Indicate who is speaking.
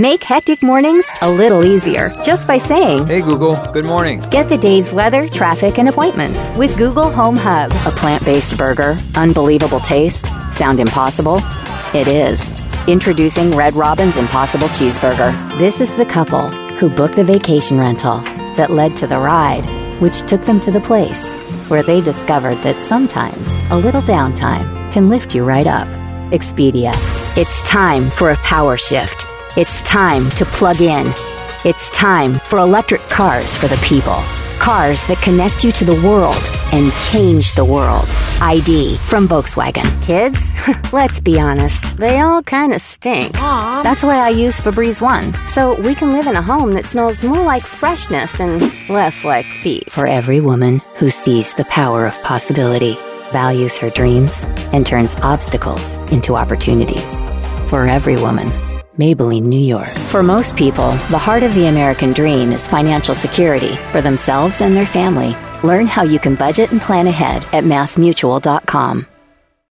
Speaker 1: Make hectic mornings a little easier just by saying,
Speaker 2: Hey Google, good morning.
Speaker 1: Get the day's weather, traffic, and appointments with Google Home Hub. A plant based burger, unbelievable taste, sound impossible? It is. Introducing Red Robin's Impossible Cheeseburger. This is the couple who booked the vacation rental that led to the ride, which took them to the place where they discovered that sometimes a little downtime can lift you right up. Expedia. It's time for a power shift. It's time to plug in. It's time for electric cars for the people. Cars that connect you to the world and change the world. ID from Volkswagen. Kids, let's be honest, they all kind of stink. That's why I use Febreze One, so we can live in a home that smells more like freshness and less like feet. For every woman who sees the power of possibility, values her dreams, and turns obstacles into opportunities. For every woman. Maybelline, New York. For most people, the heart of the American dream is financial security for themselves and their family. Learn how you can budget and plan ahead at massmutual.com.